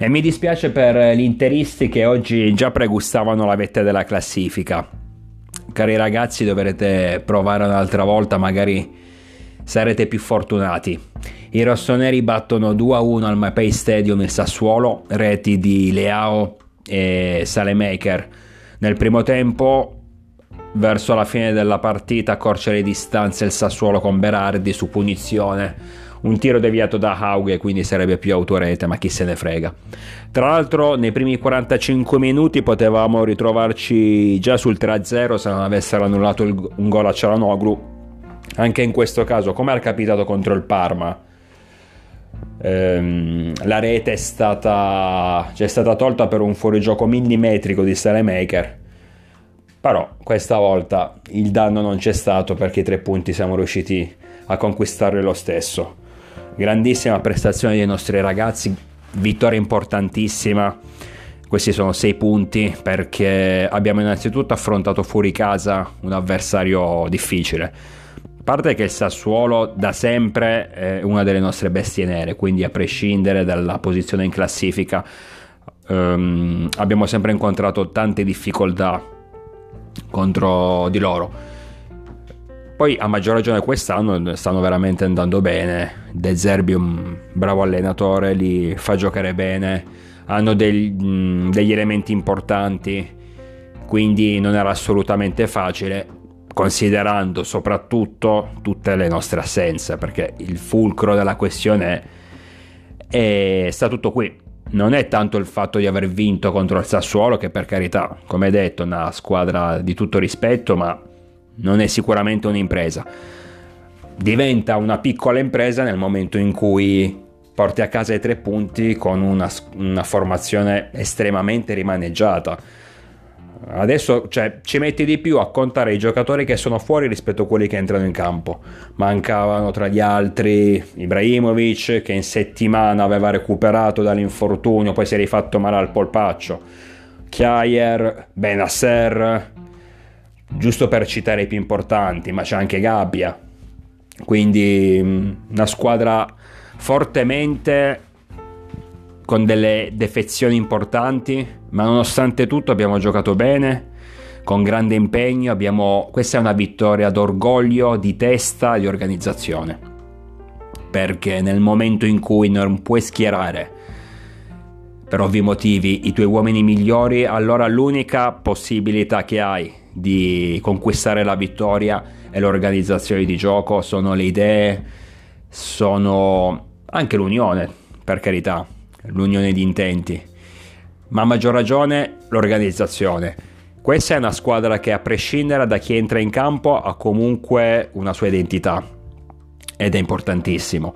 E mi dispiace per gli interisti che oggi già pregustavano la vetta della classifica. Cari ragazzi, dovrete provare un'altra volta, magari sarete più fortunati. I rossoneri battono 2-1 al Mapei Stadium il Sassuolo, reti di Leao e Salemaker. Nel primo tempo verso la fine della partita accorcia le distanze il Sassuolo con Berardi su punizione un tiro deviato da Hauge quindi sarebbe più autorete ma chi se ne frega. Tra l'altro nei primi 45 minuti potevamo ritrovarci già sul 3-0 se non avessero annullato un gol a Cialanoglu. Anche in questo caso come era capitato contro il Parma? Ehm, la rete è stata, cioè è stata tolta per un fuorigioco millimetrico di Salemaker però questa volta il danno non c'è stato perché i tre punti siamo riusciti a conquistarli lo stesso. Grandissima prestazione dei nostri ragazzi, vittoria importantissima. Questi sono sei punti perché abbiamo innanzitutto affrontato fuori casa un avversario difficile. A parte che il Sassuolo da sempre è una delle nostre bestie nere, quindi a prescindere dalla posizione in classifica um, abbiamo sempre incontrato tante difficoltà contro di loro. Poi a maggior ragione quest'anno stanno veramente andando bene. De Zerbi un bravo allenatore, li fa giocare bene, hanno mh, degli elementi importanti, quindi non era assolutamente facile, considerando soprattutto tutte le nostre assenze, perché il fulcro della questione è, è sta tutto qui non è tanto il fatto di aver vinto contro il Sassuolo, che per carità, come detto, è una squadra di tutto rispetto, ma non è sicuramente un'impresa. Diventa una piccola impresa nel momento in cui porti a casa i tre punti con una, una formazione estremamente rimaneggiata Adesso cioè, ci metti di più a contare i giocatori che sono fuori rispetto a quelli che entrano in campo. Mancavano tra gli altri Ibrahimovic che in settimana aveva recuperato dall'infortunio, poi si è rifatto male al polpaccio. Chiayer, Benasser, giusto per citare i più importanti, ma c'è anche Gabbia. Quindi mm, una squadra fortemente con delle defezioni importanti, ma nonostante tutto abbiamo giocato bene, con grande impegno, abbiamo... questa è una vittoria d'orgoglio, di testa, di organizzazione. Perché nel momento in cui non puoi schierare per ovvi motivi i tuoi uomini migliori, allora l'unica possibilità che hai di conquistare la vittoria è l'organizzazione di gioco, sono le idee, sono anche l'unione, per carità l'unione di intenti, ma a maggior ragione l'organizzazione. Questa è una squadra che a prescindere da chi entra in campo ha comunque una sua identità ed è importantissimo.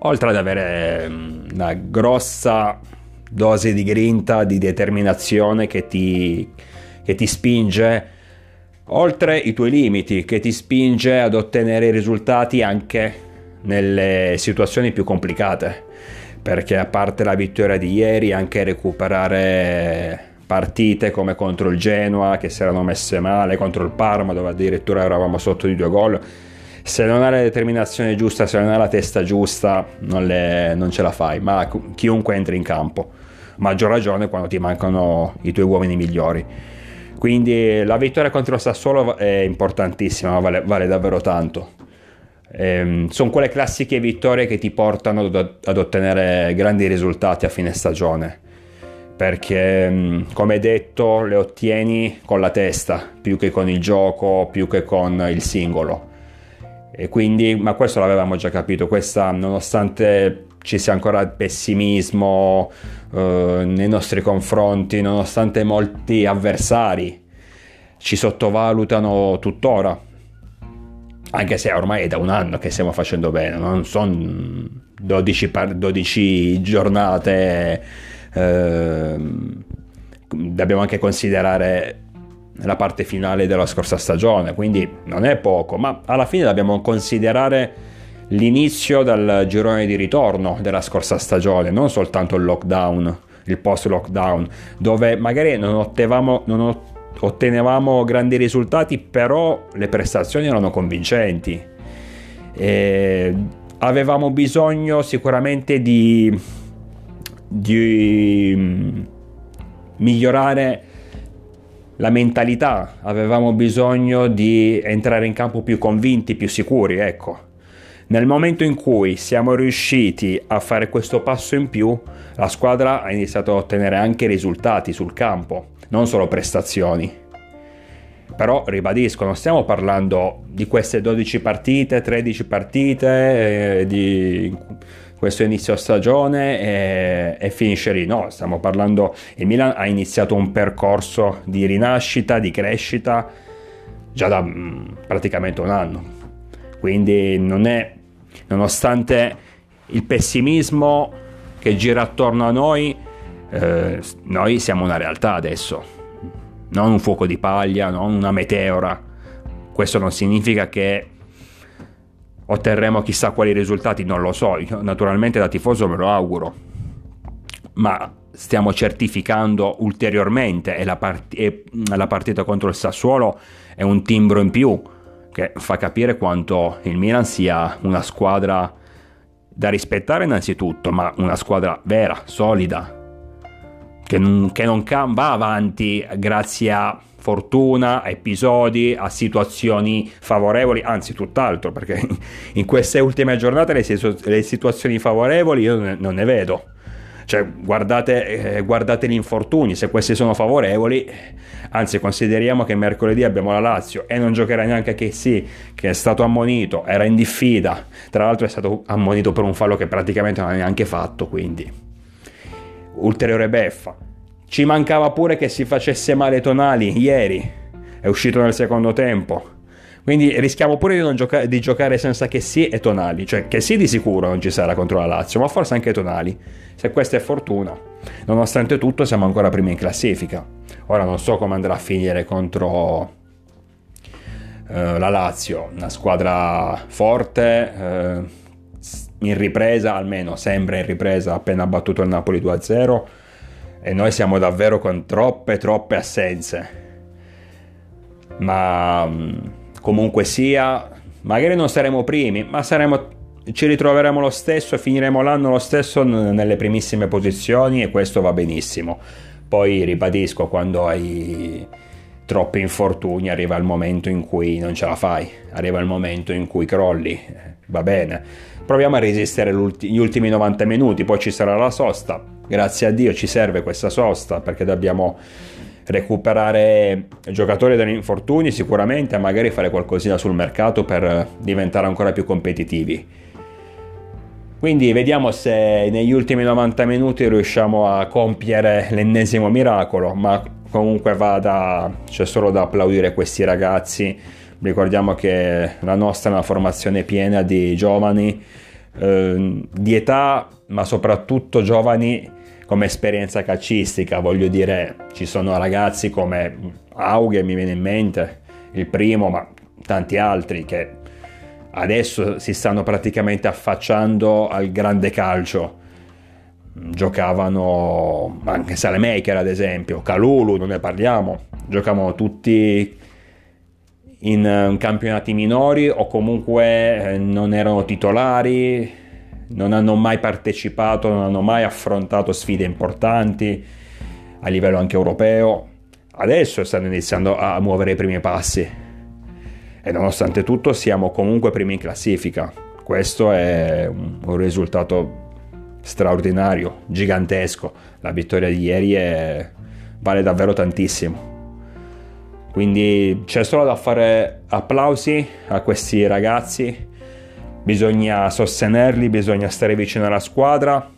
Oltre ad avere mm, una grossa dose di grinta, di determinazione che ti, che ti spinge oltre i tuoi limiti, che ti spinge ad ottenere risultati anche nelle situazioni più complicate perché a parte la vittoria di ieri anche recuperare partite come contro il Genoa che si erano messe male, contro il Parma dove addirittura eravamo sotto di due gol se non hai la determinazione giusta, se non hai la testa giusta, non, le, non, ce la fai. Ma chiunque entri in campo, maggior ragione quando ti mancano i tuoi uomini migliori. Quindi la vittoria contro il Sassuolo è importantissima, vale, vale davvero tanto. Ehm, sono quelle classiche vittorie che ti portano ad ottenere grandi risultati a fine stagione perché ehm, come detto le ottieni con la testa più che con il gioco più che con il singolo e quindi ma questo l'avevamo già capito questa nonostante ci sia ancora pessimismo eh, nei nostri confronti nonostante molti avversari ci sottovalutano tuttora. Anche se ormai è da un anno che stiamo facendo bene, non sono 12, 12 giornate, eh, dobbiamo anche considerare la parte finale della scorsa stagione, quindi non è poco, ma alla fine dobbiamo considerare l'inizio del girone di ritorno della scorsa stagione, non soltanto il lockdown, il post lockdown, dove magari non ottenevamo, non ottenevamo grandi risultati, però le prestazioni erano convincenti. E avevamo bisogno sicuramente di, di mm, migliorare la mentalità, avevamo bisogno di entrare in campo più convinti, più sicuri, ecco. Nel momento in cui siamo riusciti a fare questo passo in più, la squadra ha iniziato a ottenere anche risultati sul campo, non solo prestazioni. Però ribadisco, non stiamo parlando di queste 12 partite, 13 partite, eh, di questo inizio stagione e, e, finisce lì. No, stiamo parlando, il Milan ha iniziato un percorso di rinascita, di crescita già da mm, praticamente un anno. Quindi non è, nonostante il pessimismo che gira attorno a noi, eh, noi siamo una realtà adesso, non un fuoco di paglia, non una meteora. Questo non significa che otterremo chissà quali risultati, non lo so, Io, naturalmente da tifoso me lo auguro, ma stiamo certificando ulteriormente e la, part- e la partita contro il Sassuolo è un timbro in più che fa capire quanto il Milan sia una squadra da rispettare innanzitutto, ma una squadra vera, solida, che non, che non va avanti grazie a fortuna, a episodi, a situazioni favorevoli, anzi tutt'altro, perché in queste ultime giornate le, le situazioni favorevoli io non ne, non ne vedo. Cioè, guardate, eh, guardate, gli infortuni, se questi sono favorevoli, anzi consideriamo che mercoledì abbiamo la Lazio e non giocherà neanche che sì, che è stato ammonito, era in diffida, tra l'altro è stato ammonito per un fallo che praticamente non ha neanche fatto, quindi ulteriore beffa. Ci mancava pure che si facesse male Tonali ieri, è uscito nel secondo tempo. Quindi rischiamo pure di, gioca- di giocare senza che sì e Tonali, cioè che sì di sicuro non ci sarà contro la Lazio, ma forse anche Tonali. Se questa è fortuna. Nonostante tutto siamo ancora prima in classifica. Ora non so come andrà a finire contro eh, la Lazio, una squadra forte, eh, in ripresa, almeno sembra in ripresa, appena battuto il Napoli 2-0 e noi siamo davvero con troppe, troppe assenze. Ma mm, comunque sia, magari non saremo primi, ma saremo, ci ritroveremo lo stesso e finiremo l'anno lo stesso nelle primissime posizioni e questo va benissimo. Poi ribadisco, quando hai troppi infortuni arriva il momento in cui non ce la fai, arriva il momento in cui crolli, va bene. Proviamo a resistere gli ultimi 90 minuti, poi ci sarà la sosta, grazie a Dio ci serve questa sosta perché dobbiamo recuperare giocatori dagli infortuni sicuramente magari fare qualcosina sul mercato per diventare ancora più competitivi. Quindi vediamo se negli ultimi 90 minuti riusciamo a compiere l'ennesimo miracolo, ma comunque vada, c'è solo da applaudire questi ragazzi. Ricordiamo che la nostra è una formazione piena di giovani eh, di età, ma soprattutto giovani come esperienza calcistica. Voglio dire, ci sono ragazzi come Aughe, mi viene in mente, il primo, ma tanti altri che adesso si stanno praticamente affacciando al grande calcio. Giocavano anche Salemaker, ad esempio, Calulu, non ne parliamo. Giocavano tutti in campionati minori o comunque eh, non erano titolari, non hanno mai partecipato, non hanno mai affrontato sfide importanti a livello anche europeo. Adesso stanno iniziando a muovere i primi passi e nonostante tutto siamo comunque primi in classifica. Questo è un risultato straordinario, gigantesco. La vittoria di ieri è... vale davvero tantissimo. Quindi c'è solo da fare applausi a questi ragazzi, bisogna sostenerli, bisogna stare vicino alla squadra.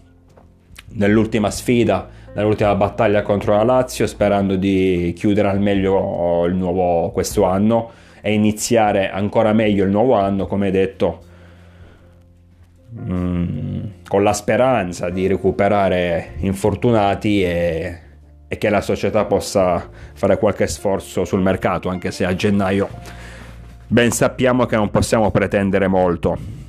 Nell'ultima sfida, nell'ultima battaglia contro la Lazio, sperando di chiudere al meglio il nuovo questo anno e iniziare ancora meglio il nuovo anno, come detto, mm, con la speranza di recuperare infortunati e e che la società possa fare qualche sforzo sul mercato, anche se a gennaio ben sappiamo che non possiamo pretendere molto.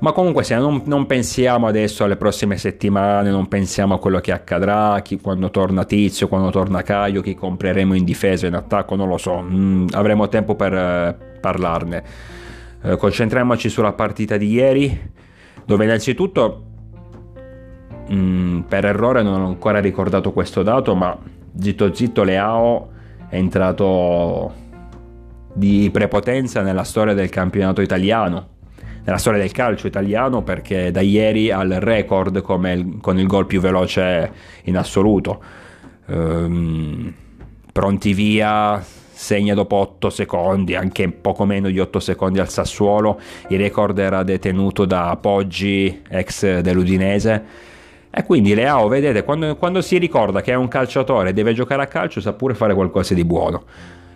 Ma comunque se non, non, pensiamo adesso alle prossime settimane, non pensiamo a quello che accadrà, chi, quando torna Tizio, quando torna Caio, chi compreremo in difesa, in attacco, non lo so, mm, avremo tempo per eh, parlarne. Eh, concentriamoci sulla partita di ieri, dove innanzitutto mm, per errore non ho ancora ricordato questo dato, ma zitto zitto Leao è entrato di prepotenza nella storia del campionato italiano, nella storia del calcio italiano perché da ieri ha il record il, con il gol più veloce in assoluto. Ehm, pronti via, segna dopo 8 secondi, anche poco meno di 8 secondi al Sassuolo, il record era detenuto da Poggi, ex dell'Udinese. E quindi Leao, vedete, quando, quando si ricorda che è un calciatore e deve giocare a calcio, sa pure fare qualcosa di buono.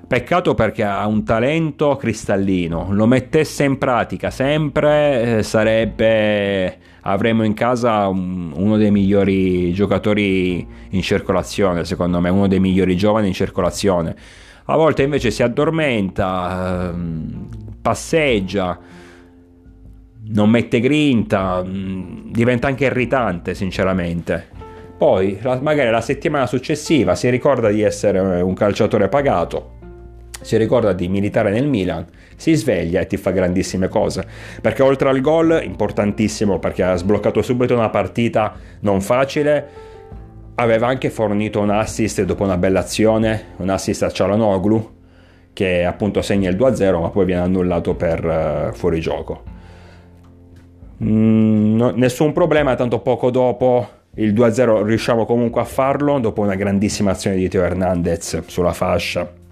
Peccato perché ha un talento cristallino, lo mettesse in pratica sempre, eh, sarebbe avremo in casa un, uno dei migliori giocatori in circolazione, secondo me, uno dei migliori giovani in circolazione. A volte invece si addormenta, ehm, passeggia, non mette grinta, mm, diventa anche irritante, sinceramente. Poi, magari la settimana successiva, si ricorda di essere un calciatore pagato si ricorda di militare nel Milan, si sveglia e ti fa grandissime cose. Perché oltre al gol, importantissimo perché ha sbloccato subito una partita non facile, aveva anche fornito un assist dopo una bella azione, un assist a Cialanoglu, che appunto segna il 2-0 ma poi viene annullato per uh, fuorigioco. Mm, no, nessun problema, tanto poco dopo il 2-0 riusciamo comunque a farlo dopo una grandissima azione di Teo Hernandez sulla fascia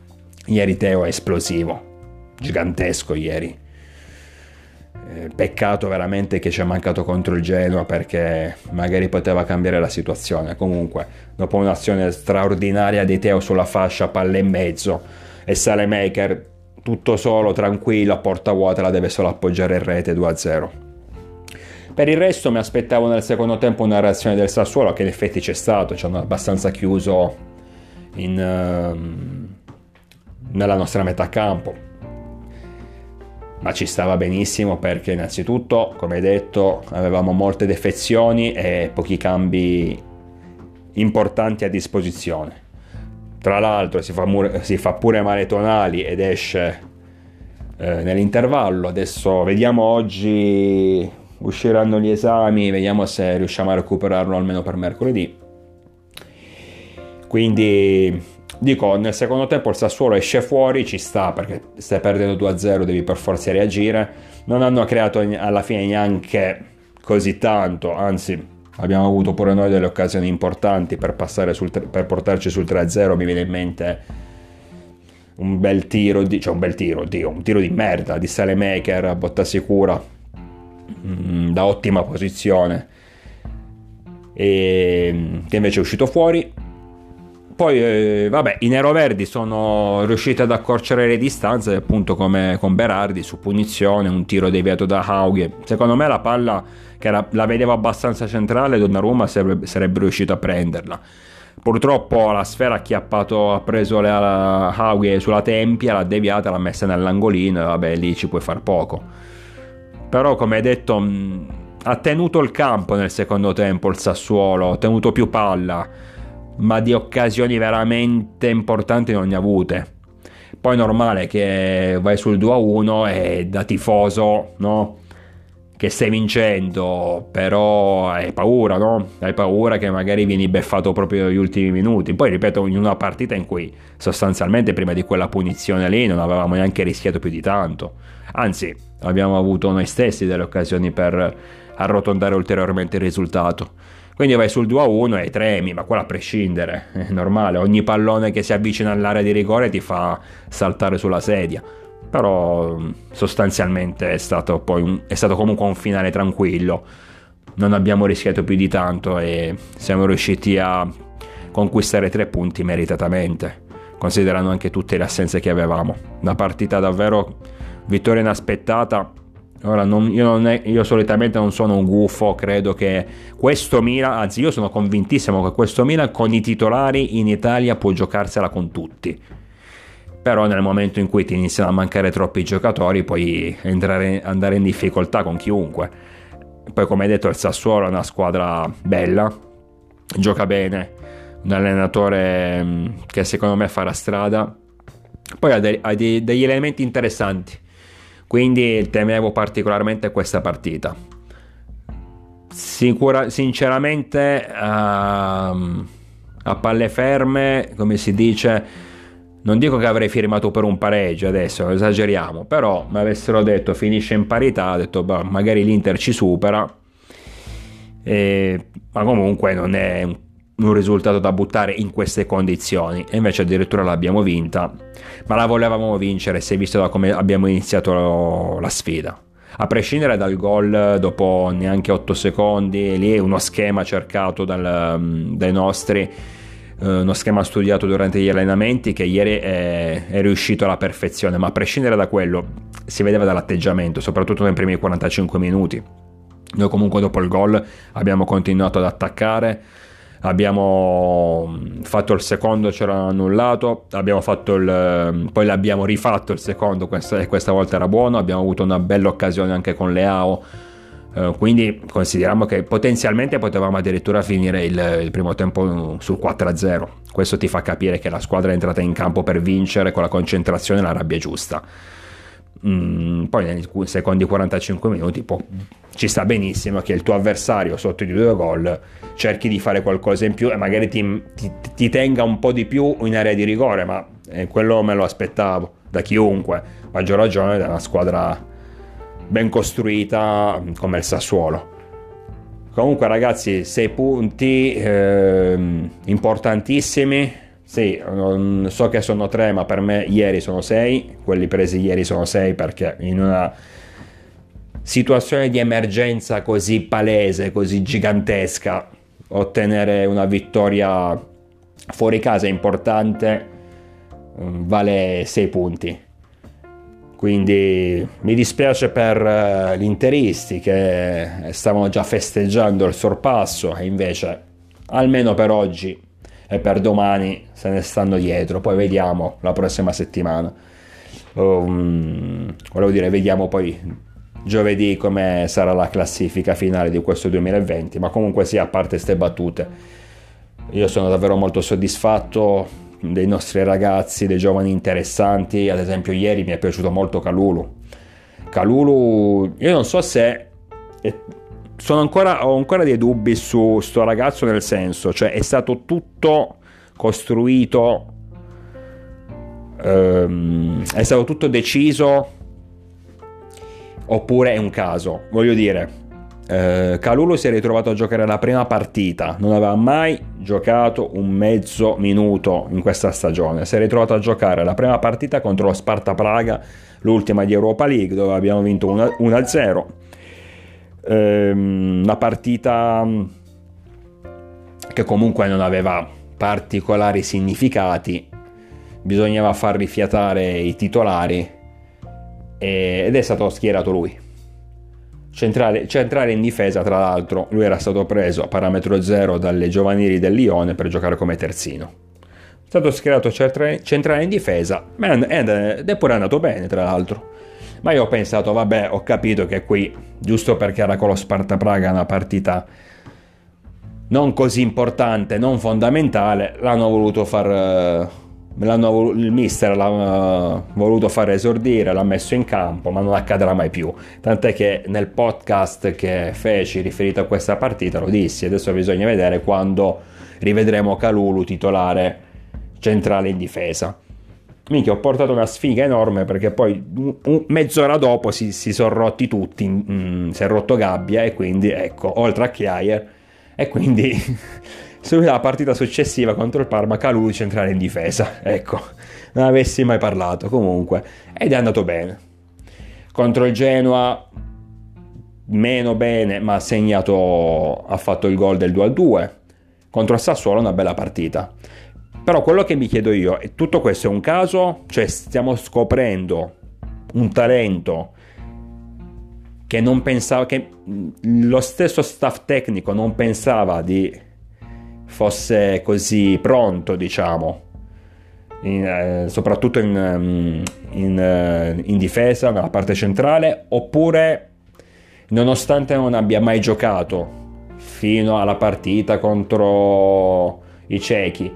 Ieri Teo è esplosivo, gigantesco ieri. Eh, peccato veramente che ci è mancato contro il Genoa perché magari poteva cambiare la situazione. Comunque, dopo un'azione straordinaria di Teo sulla fascia, palla in mezzo e Salemaker tutto solo, tranquillo, a porta vuota, la deve solo appoggiare in rete 2-0. Per il resto mi aspettavo nel secondo tempo una reazione del Sassuolo che in effetti c'è stato, ci hanno abbastanza chiuso in... Uh, nella nostra metà campo. Ma ci stava benissimo perché innanzitutto, come detto, avevamo molte defezioni e pochi cambi importanti a disposizione. Tra l'altro si fa, mur- si fa pure male Tonali ed esce eh, nell'intervallo. Adesso vediamo oggi usciranno gli esami, vediamo se riusciamo a recuperarlo almeno per mercoledì. Quindi Dico, nel secondo tempo il Sassuolo esce fuori, ci sta perché stai perdendo 2-0, devi per forza reagire. Non hanno creato alla fine neanche così tanto, anzi abbiamo avuto pure noi delle occasioni importanti per, sul, per portarci sul 3-0, mi viene in mente un bel tiro, di, cioè un bel tiro, Dio, un tiro di merda di Salemaker a botta sicura, mm, da ottima posizione, e, che invece è uscito fuori poi, eh, vabbè, i neroverdi sono riusciti ad accorciare le distanze, appunto come con Berardi su punizione, un tiro deviato da Haughe. Secondo me la palla, che era, la vedevo abbastanza centrale, Donnarumma sarebbe, sarebbe riuscito a prenderla. Purtroppo la sfera ha chiappato, ha preso la Haughe sulla tempia, l'ha deviata, l'ha messa nell'angolino e vabbè, lì ci puoi far poco. Però, come hai detto, mh, ha tenuto il campo nel secondo tempo il Sassuolo, ha tenuto più palla ma di occasioni veramente importanti non ne ha avute. Poi è normale che vai sul 2-1 e da tifoso, no? Che stai vincendo, però hai paura, no? Hai paura che magari vieni beffato proprio negli ultimi minuti. Poi ripeto, in una partita in cui sostanzialmente prima di quella punizione lì non avevamo neanche rischiato più di tanto. Anzi, abbiamo avuto noi stessi delle occasioni per arrotondare ulteriormente il risultato. Quindi vai sul 2-1 e tremi, ma quello a prescindere, è normale, ogni pallone che si avvicina all'area di rigore ti fa saltare sulla sedia. Però sostanzialmente è stato, un, è stato comunque un finale tranquillo, non abbiamo rischiato più di tanto e siamo riusciti a conquistare tre punti meritatamente, considerando anche tutte le assenze che avevamo. Una partita davvero vittoria inaspettata Ora, non, io, non è, io, solitamente non sono un gufo, credo che questo Milan, anzi io sono convintissimo che questo Milan con i titolari in Italia può giocarsela con tutti. Però nel momento in cui ti iniziano a mancare troppi giocatori puoi entrare, andare in difficoltà con chiunque. Poi come hai detto il Sassuolo è una squadra bella, gioca bene, un allenatore mm, che secondo me farà strada. Poi ha, de- ha de- degli elementi interessanti quindi temevo particolarmente questa partita. sicura, sinceramente uh, a palle ferme, come si dice, non dico che avrei firmato per un pareggio adesso, esageriamo, però mi avessero detto finisce in parità, ho detto bah, magari l'Inter ci supera, e, ma comunque non è un, un risultato da buttare in queste condizioni. E invece addirittura l'abbiamo vinta, ma la volevamo vincere se visto da come abbiamo iniziato la sfida. A prescindere dal gol dopo neanche 8 secondi, lì è uno schema cercato dal, mm, dai nostri, eh, uno schema studiato durante gli allenamenti che ieri è, è, riuscito alla perfezione, ma a prescindere da quello si vedeva dall'atteggiamento, soprattutto nei primi 45 minuti. Noi comunque dopo il gol abbiamo continuato ad attaccare, abbiamo fatto il secondo, c'era annullato, il, poi l'abbiamo rifatto il secondo questa, questa volta era buono, abbiamo avuto una bella occasione anche con Leao, eh, quindi consideriamo che potenzialmente potevamo addirittura finire il, il primo tempo sul 4-0, questo ti fa capire che la squadra è entrata in campo per vincere con la concentrazione e la rabbia giusta. Mm, poi nei secondi 45 minuti può, ci sta benissimo che il tuo avversario sotto di due gol cerchi di fare qualcosa in più e magari ti, ti, ti tenga un po' di più in area di rigore, ma eh, quello me lo aspettavo da chiunque, maggior ragione da una squadra ben costruita come il Sassuolo. Comunque ragazzi, 6 punti eh, importantissimi sì, so che sono tre, ma per me ieri sono sei. Quelli presi ieri sono sei perché in una situazione di emergenza così palese, così gigantesca, ottenere una vittoria fuori casa importante mm, vale sei punti. Quindi mi dispiace per eh, gli interisti che stavano già festeggiando il sorpasso e invece, almeno per oggi, e per domani se ne stanno dietro. Poi vediamo la prossima settimana. Um, volevo dire, vediamo poi giovedì come sarà la classifica finale di questo 2020. Ma comunque sia, a parte queste battute, io sono davvero molto soddisfatto dei nostri ragazzi, dei giovani interessanti. Ad esempio, ieri mi è piaciuto molto Calulu. Calulu, io non so se ancora, ho ancora dei dubbi su sto ragazzo nel senso, cioè è stato tutto costruito, ehm, è stato tutto deciso oppure è un caso. Voglio dire, eh, Calulu si è ritrovato a giocare la prima partita, non aveva mai giocato un mezzo minuto in questa stagione, si è ritrovato a giocare la prima partita contro lo Sparta Praga, l'ultima di Europa League dove abbiamo vinto 1-0 ehm, una partita mm, che comunque non aveva particolari significati, bisognava far rifiatare i titolari ed è stato schierato lui. Centrale, centrale, in difesa, tra l'altro, lui era stato preso a parametro zero dalle giovanili del Lione per giocare come terzino. È stato schierato centrale in difesa, ed è pure andato bene, tra l'altro. Ma io ho pensato, vabbè, ho capito che qui, giusto perché era con lo Sparta Praga una partita non così importante, non fondamentale, l'hanno voluto far... Eh, l'hanno, il mister l'ha uh, voluto far esordire, l'ha messo in campo, ma non accadrà mai più. Tant'è che nel podcast che feci riferito a questa partita lo dissi, adesso bisogna vedere quando rivedremo Calulu titolare centrale in difesa. Minchia, ho portato una sfiga enorme perché poi mezz'ora dopo si, si sono rotti tutti, mm, si è rotto Gabbia e quindi ecco, oltre a Chiaia e quindi sulla partita successiva contro il Parma Calulu centrale in difesa, ecco, non avessi mai parlato comunque ed è andato bene. Contro il Genoa meno bene, ma ha segnato, ha fatto il gol del 2-2. Contro il Sassuolo una bella partita. Però quello che mi chiedo io è tutto questo è un caso? Cioè stiamo scoprendo un talento che non pensava che lo stesso staff tecnico non pensava di fosse così pronto, diciamo. In, eh, soprattutto in, mm, in, eh, in difesa, nella parte centrale, oppure nonostante non abbia mai giocato fino alla partita contro i cechi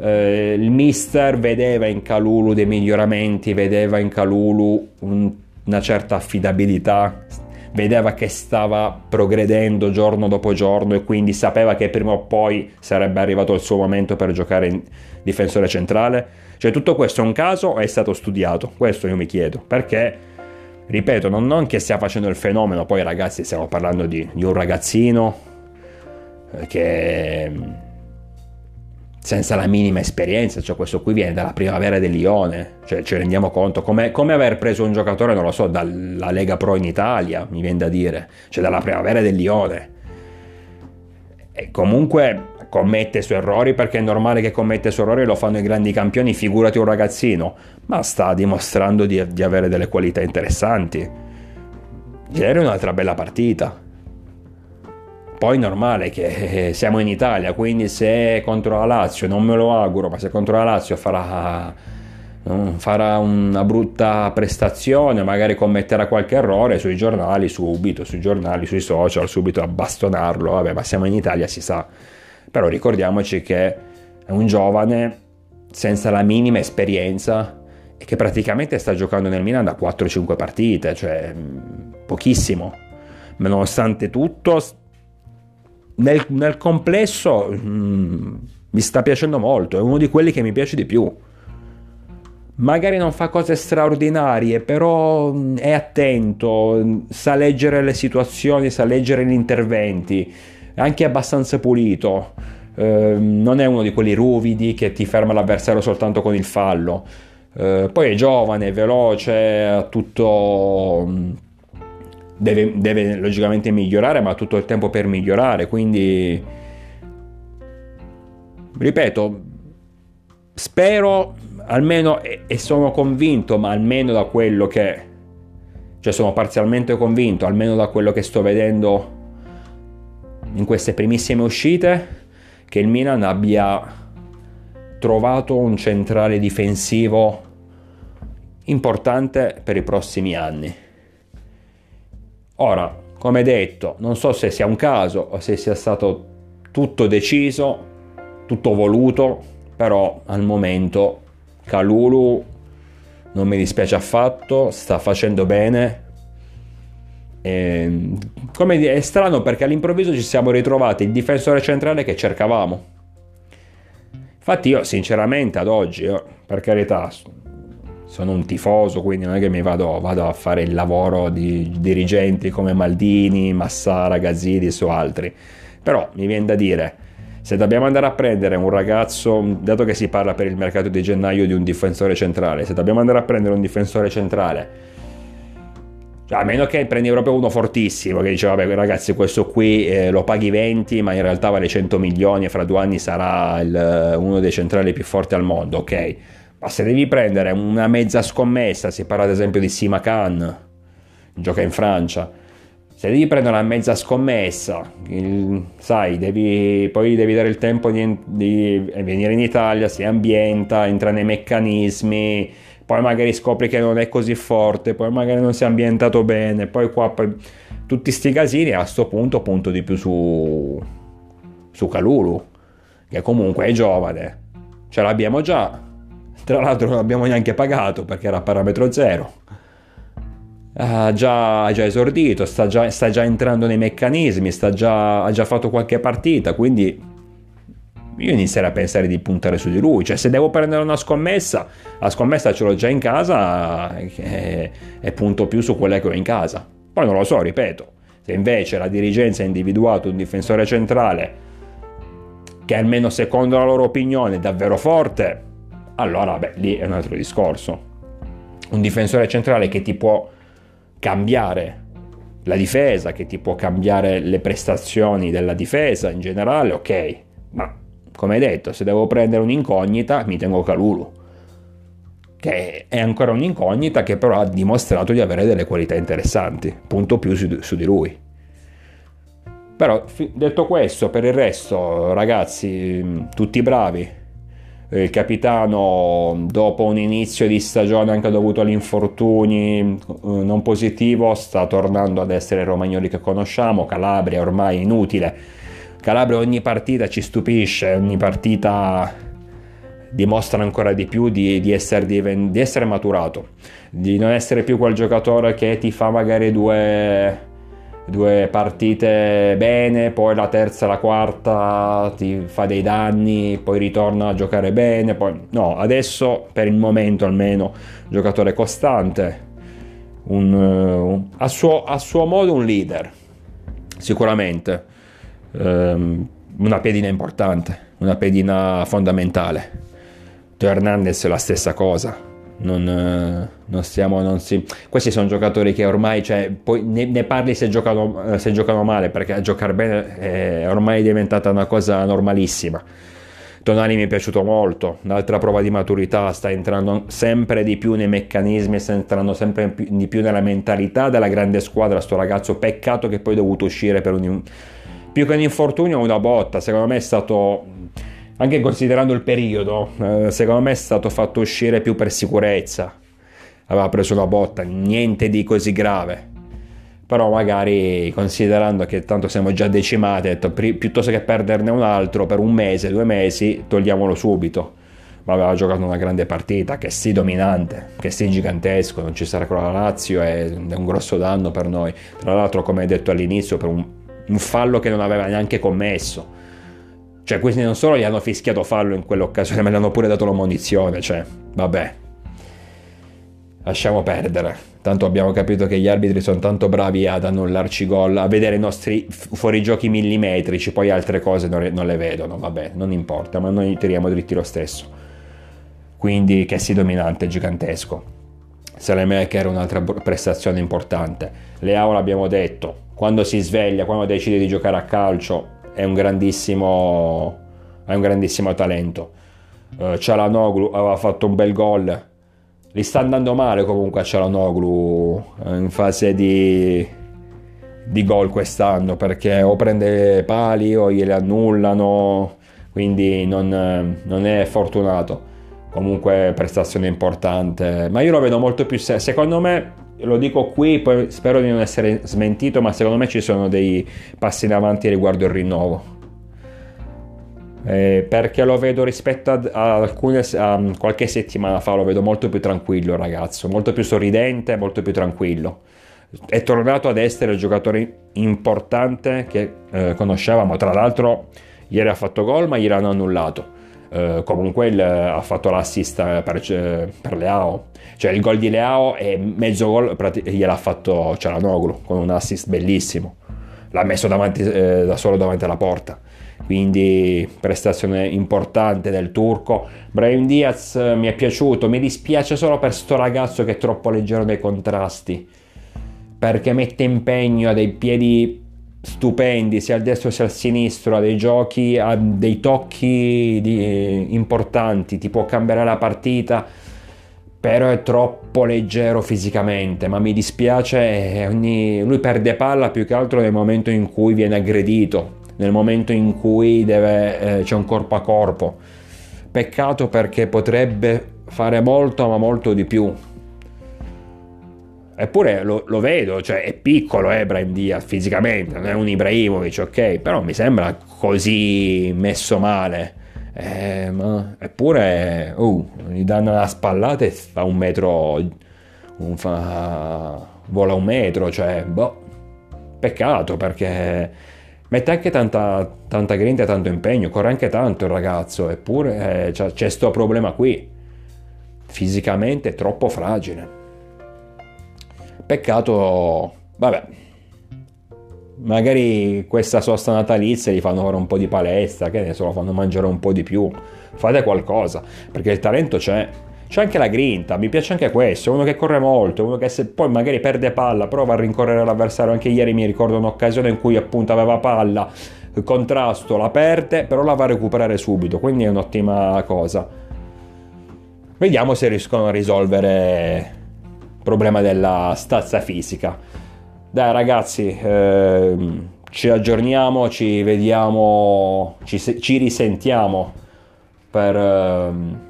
eh, il mister vedeva in Calulu dei miglioramenti, vedeva in Calulu un, una certa affidabilità, vedeva che stava progredendo giorno dopo giorno e quindi sapeva che prima o poi sarebbe arrivato il suo momento per giocare in difensore centrale? Cioè tutto questo è un caso o è stato studiato? Questo io mi chiedo, perché ripeto, non, non che stia facendo il fenomeno, poi ragazzi stiamo parlando di, di un ragazzino eh, che senza la minima esperienza, cioè questo qui viene dalla primavera del Lione, cioè ci rendiamo conto, come, come, aver preso un giocatore, non lo so, dalla Lega Pro in Italia, mi viene da dire, cioè dalla primavera del Lione. E comunque commette suoi errori perché è normale che commette suoi errori, lo fanno i grandi campioni, figurati un ragazzino, ma sta dimostrando di, di avere delle qualità interessanti. Ieri è un'altra bella partita poi normale che eh, siamo in Italia, quindi se contro la Lazio, non me lo auguro, ma se contro la Lazio farà, farà una brutta prestazione, magari commetterà qualche errore sui giornali, subito, sui giornali, sui social, subito a bastonarlo, vabbè, ma siamo in Italia, si sa. Però ricordiamoci che è un giovane senza la minima esperienza e che praticamente sta giocando nel Milan da 4-5 partite, cioè pochissimo. Ma nonostante tutto nel, nel complesso mm, mi sta piacendo molto, è uno di quelli che mi piace di più. Magari non fa cose straordinarie, però mm, è attento, sa leggere le situazioni, sa leggere gli interventi, è anche abbastanza pulito. Eh, non è uno di quelli ruvidi che ti ferma l'avversario soltanto con il fallo. Eh, poi è giovane, è veloce, ha tutto mm, deve, deve logicamente migliorare, ma ha tutto il tempo per migliorare, quindi ripeto, spero almeno e sono convinto, ma almeno da quello che cioè sono parzialmente convinto, almeno da quello che sto vedendo in queste primissime uscite, che il Milan abbia trovato un centrale difensivo importante per i prossimi anni. Ora, come detto, non so se sia un caso o se sia stato tutto deciso, tutto voluto, però al momento Calulu non mi dispiace affatto, sta facendo bene. E, ehm, come è strano perché all'improvviso ci siamo ritrovati il difensore centrale che cercavamo. Infatti io sinceramente ad oggi, per carità, sono un tifoso, quindi non è che mi vado, vado a fare il lavoro di dirigenti come Maldini, Massara, Gazzidis o altri. Però mi viene da dire, se dobbiamo andare a prendere un ragazzo, dato che si parla per il mercato di gennaio di un difensore centrale, se dobbiamo andare a prendere un difensore centrale, cioè, a meno che prendi proprio uno fortissimo che dice vabbè ragazzi questo qui eh, lo paghi 20 ma in realtà vale 100 milioni e fra due anni sarà il, uno dei centrali più forti al mondo, ok? Ma se devi prendere una mezza scommessa, si parla ad esempio di Sima Khan, gioca in Francia, se devi prendere una mezza scommessa, il, sai, devi, poi devi dare il tempo di, di, venire in Italia, si ambienta, entra nei meccanismi, poi magari scopri che non è così forte, poi magari non si è ambientato bene, poi qua poi, tutti sti casini a questo punto punto di più su, su Calulu, che comunque è giovane, ce l'abbiamo già, tra l'altro non abbiamo neanche pagato perché era a parametro zero. Ha già, ha già esordito, sta già, sta già, entrando nei meccanismi, già, ha già fatto qualche partita, quindi io inizierei a pensare di puntare su di lui. Cioè, se devo prendere una scommessa, la scommessa ce l'ho già in casa e, e punto più su quella che ho in casa. Poi non lo so, ripeto, se invece la dirigenza ha individuato un difensore centrale che almeno secondo la loro opinione è davvero forte, allora beh, lì è un altro discorso. Un difensore centrale che ti può cambiare la difesa, che ti può cambiare le prestazioni della difesa in generale, ok, ma come detto, se devo prendere un'incognita, mi tengo Calulu, che è ancora un'incognita che però ha dimostrato di avere delle qualità interessanti, punto più su, su di lui. Però detto questo, per il resto, ragazzi, tutti bravi, il capitano dopo un inizio di stagione anche dovuto agli infortuni eh, non positivo sta tornando ad essere il Romagnoli che conosciamo. Calabria ormai inutile. Calabria ogni partita ci stupisce ogni partita dimostra ancora di più di, di, essere, di, essere, maturato di non essere più quel giocatore che ti fa magari due due partite bene, poi la terza e la quarta ti fa dei danni, poi ritorna a giocare bene. Poi... No, adesso per il momento almeno giocatore costante, un, un, a, suo, a, suo, modo un leader, sicuramente. Um, una pedina importante, una pedina fondamentale. Teo Hernandez è la stessa cosa non, eh, non stiamo, non si... Questi sono giocatori che ormai, cioè, ne, ne parli se giocano, eh, se giocano, male, perché giocare bene è ormai diventata una cosa normalissima. Tonali mi è piaciuto molto, un'altra prova di maturità, sta entrando sempre di più nei meccanismi, sta entrando sempre di più nella mentalità della grande squadra, sto ragazzo, peccato che poi è dovuto uscire per un... più che un infortunio una botta, secondo me è stato anche considerando il periodo, eh, secondo me è stato fatto uscire più per sicurezza. Aveva preso una botta, niente di così grave. Però magari considerando che tanto siamo già decimati, detto, piuttosto che perderne un altro per un mese, due mesi, togliamolo subito. Ma aveva giocato una grande partita, che sì dominante, che sì gigantesco, non ci sarà con la Lazio, è, un grosso danno per noi. Tra l'altro, come detto all'inizio, per un, un fallo che non aveva neanche commesso cioè, questi non solo gli hanno fischiato fallo in quell'occasione, ma gli hanno pure dato la munizione. Cioè, vabbè. Lasciamo perdere. Tanto abbiamo capito che gli arbitri sono tanto bravi ad annullarci gol, a vedere i nostri fuorigiochi millimetrici, poi altre cose non, non le vedono. Vabbè, non importa, ma noi tiriamo dritti lo stesso. Quindi, che sia dominante, gigantesco. Salemaker è un'altra prestazione importante. Leao l'abbiamo detto, quando si sveglia, quando decide di giocare a calcio, è un grandissimo, è un grandissimo talento. Uh, Cialanoglu aveva fatto un bel gol. Gli sta andando male comunque a Cialanoglu eh, in fase di, di gol quest'anno perché o prende pali o glieli annullano, quindi non, non è fortunato. Comunque prestazione importante, ma io lo vedo molto più secondo me lo dico qui, poi spero di non essere smentito, ma secondo me ci sono dei passi in avanti riguardo il rinnovo. Eh, perché lo vedo rispetto a, a, alcune, a qualche settimana fa, lo vedo molto più tranquillo il ragazzo, molto più sorridente, molto più tranquillo. È tornato ad essere il giocatore importante che eh, conoscevamo, tra l'altro ieri ha fatto gol ma ieri hanno annullato eh, comunque il, ha fatto l'assist per, per, Leao. Cioè il gol di Leao e mezzo gol gliel'ha fatto Cialanoglu con un assist bellissimo. L'ha messo davanti, eh, da solo davanti alla porta. Quindi prestazione importante del turco. Brahim Diaz eh, mi è piaciuto. Mi dispiace solo per sto ragazzo che è troppo leggero nei contrasti perché mette impegno a dei piedi stupendi sia al destro sia al sinistro, ha dei giochi, ha dei tocchi di, importanti, ti può cambiare la partita, però è troppo leggero fisicamente, ma mi dispiace, ogni... lui perde palla più che altro nel momento in cui viene aggredito, nel momento in cui deve, eh, c'è un corpo a corpo. Peccato perché potrebbe fare molto, ma molto di più. Eppure lo, lo, vedo, cioè è piccolo eh, Brian Diaz fisicamente, non è un Ibrahimovic, ok, però mi sembra così messo male. Eh, ma eppure uh, gli danno una spallata e fa un metro, un fa, vola un metro, cioè, boh, peccato perché mette anche tanta, tanta grinta e tanto impegno, corre anche tanto il ragazzo, eppure eh, c'è questo problema qui, fisicamente troppo fragile. Peccato, vabbè, magari questa sosta natalizia gli fanno fare un po' di palestra, che ne so, lo fanno mangiare un po' di più. Fate qualcosa, perché il talento c'è. C'è anche la grinta, mi piace anche questo, uno che corre molto, uno che se poi magari perde palla, prova a rincorrere l'avversario. Anche ieri mi ricordo un'occasione in cui appunto aveva palla, contrasto, la perde, però la va a recuperare subito, quindi è un'ottima cosa. Vediamo se riescono a risolvere problema della stazza fisica. Dai ragazzi, ehm, ci aggiorniamo, ci vediamo, ci, ci risentiamo per ehm,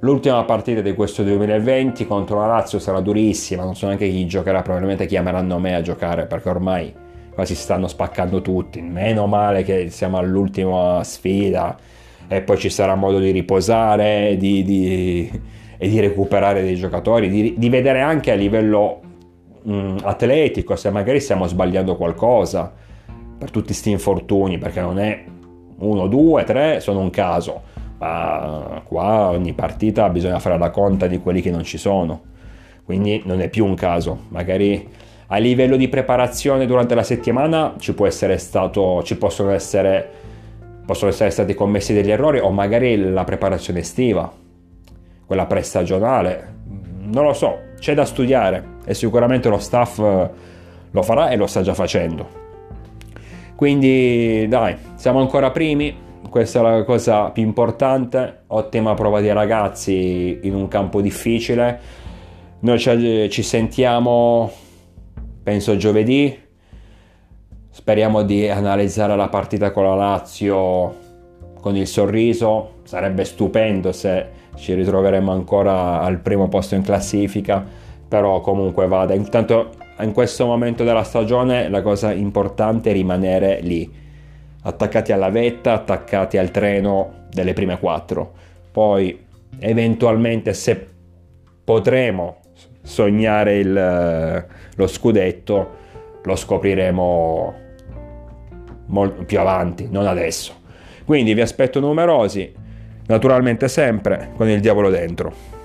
l'ultima partita di questo 2020 contro la Lazio sarà durissima, non so neanche chi giocherà, probabilmente chiameranno me a giocare perché ormai quasi stanno spaccando tutti, meno male che siamo all'ultima sfida e poi ci sarà modo di riposare, di, di e di recuperare dei giocatori, di, di vedere anche a livello mh, mm, atletico, se magari stiamo sbagliando qualcosa per tutti questi infortuni, perché non è uno, due, tre, sono un caso, ma qua ogni partita bisogna fare la conta di quelli che non ci sono, quindi non è più un caso, magari a livello di preparazione durante la settimana ci stato, ci possono essere, possono essere stati commessi degli errori o magari la preparazione estiva, quella prestagionale, non lo so, c'è da studiare e sicuramente lo staff eh, lo farà e lo sta già facendo. Quindi dai, siamo ancora primi, questa è la cosa più importante, ottima prova dei ragazzi in un campo difficile. Noi ci sentiamo penso giovedì. Speriamo di analizzare la partita con la Lazio con il sorriso. Sarebbe stupendo se ci ritroveremo ancora al primo posto in classifica, però comunque vada. Intanto in questo momento della stagione la cosa importante è rimanere lì, attaccati alla vetta, attaccati al treno delle prime quattro. Poi eventualmente se potremo sognare il, lo scudetto lo scopriremo più avanti, non adesso. Quindi vi aspetto numerosi, naturalmente sempre con il diavolo dentro.